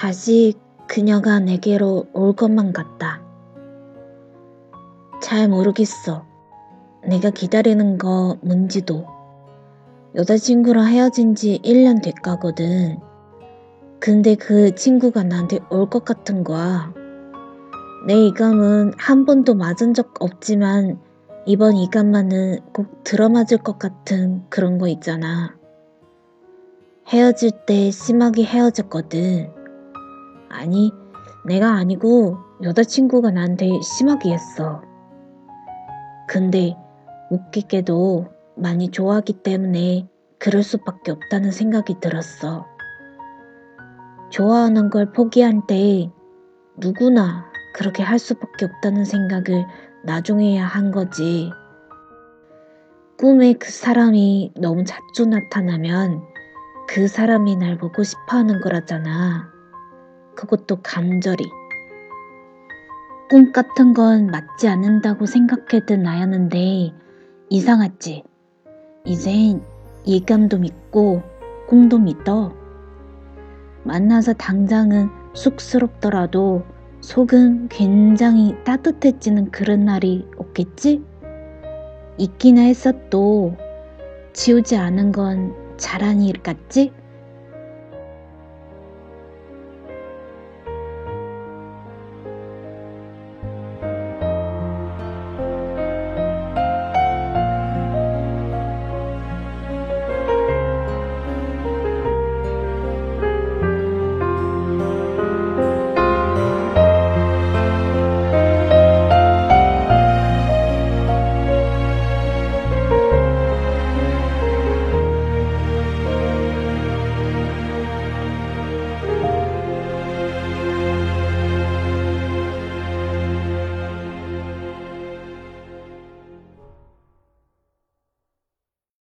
다시 그녀가 내게로 올 것만 같다. 잘 모르겠어. 내가 기다리는 거 뭔지도. 여자친구랑 헤어진 지 1년 됐가거든. 근데 그 친구가 나한테 올 것 같은 거야. 내 이감은 한 번도 맞은 적 없지만 이번 이감만은 꼭 들어맞을 것 같은 그런 거 있잖아. 헤어질 때 심하게 헤어졌거든. 아니, 내가 아니고 여자친구가 나한테 심하게 했어. 근데 웃기게도 많이 좋아하기 때문에 그럴 수밖에 없다는 생각이 들었어. 좋아하는 걸 포기한 때 누구나 그렇게 할 수밖에 없다는 생각을 나중에야 한 거지. 꿈에 그 사람이 너무 자주 나타나면 그 사람이 날 보고 싶어 하는 거라잖아. 그것도 간절히. 꿈 같은 건 맞지 않는다고 생각했던 나였는데 이상하지. 이젠 예감도 믿고 꿈도 믿어. 만나서 당장은 쑥스럽더라도 속은 굉장히 따뜻해지는 그런 날이 없겠지? 있기나 했어도 지우지 않은 건 잘한 일 같지?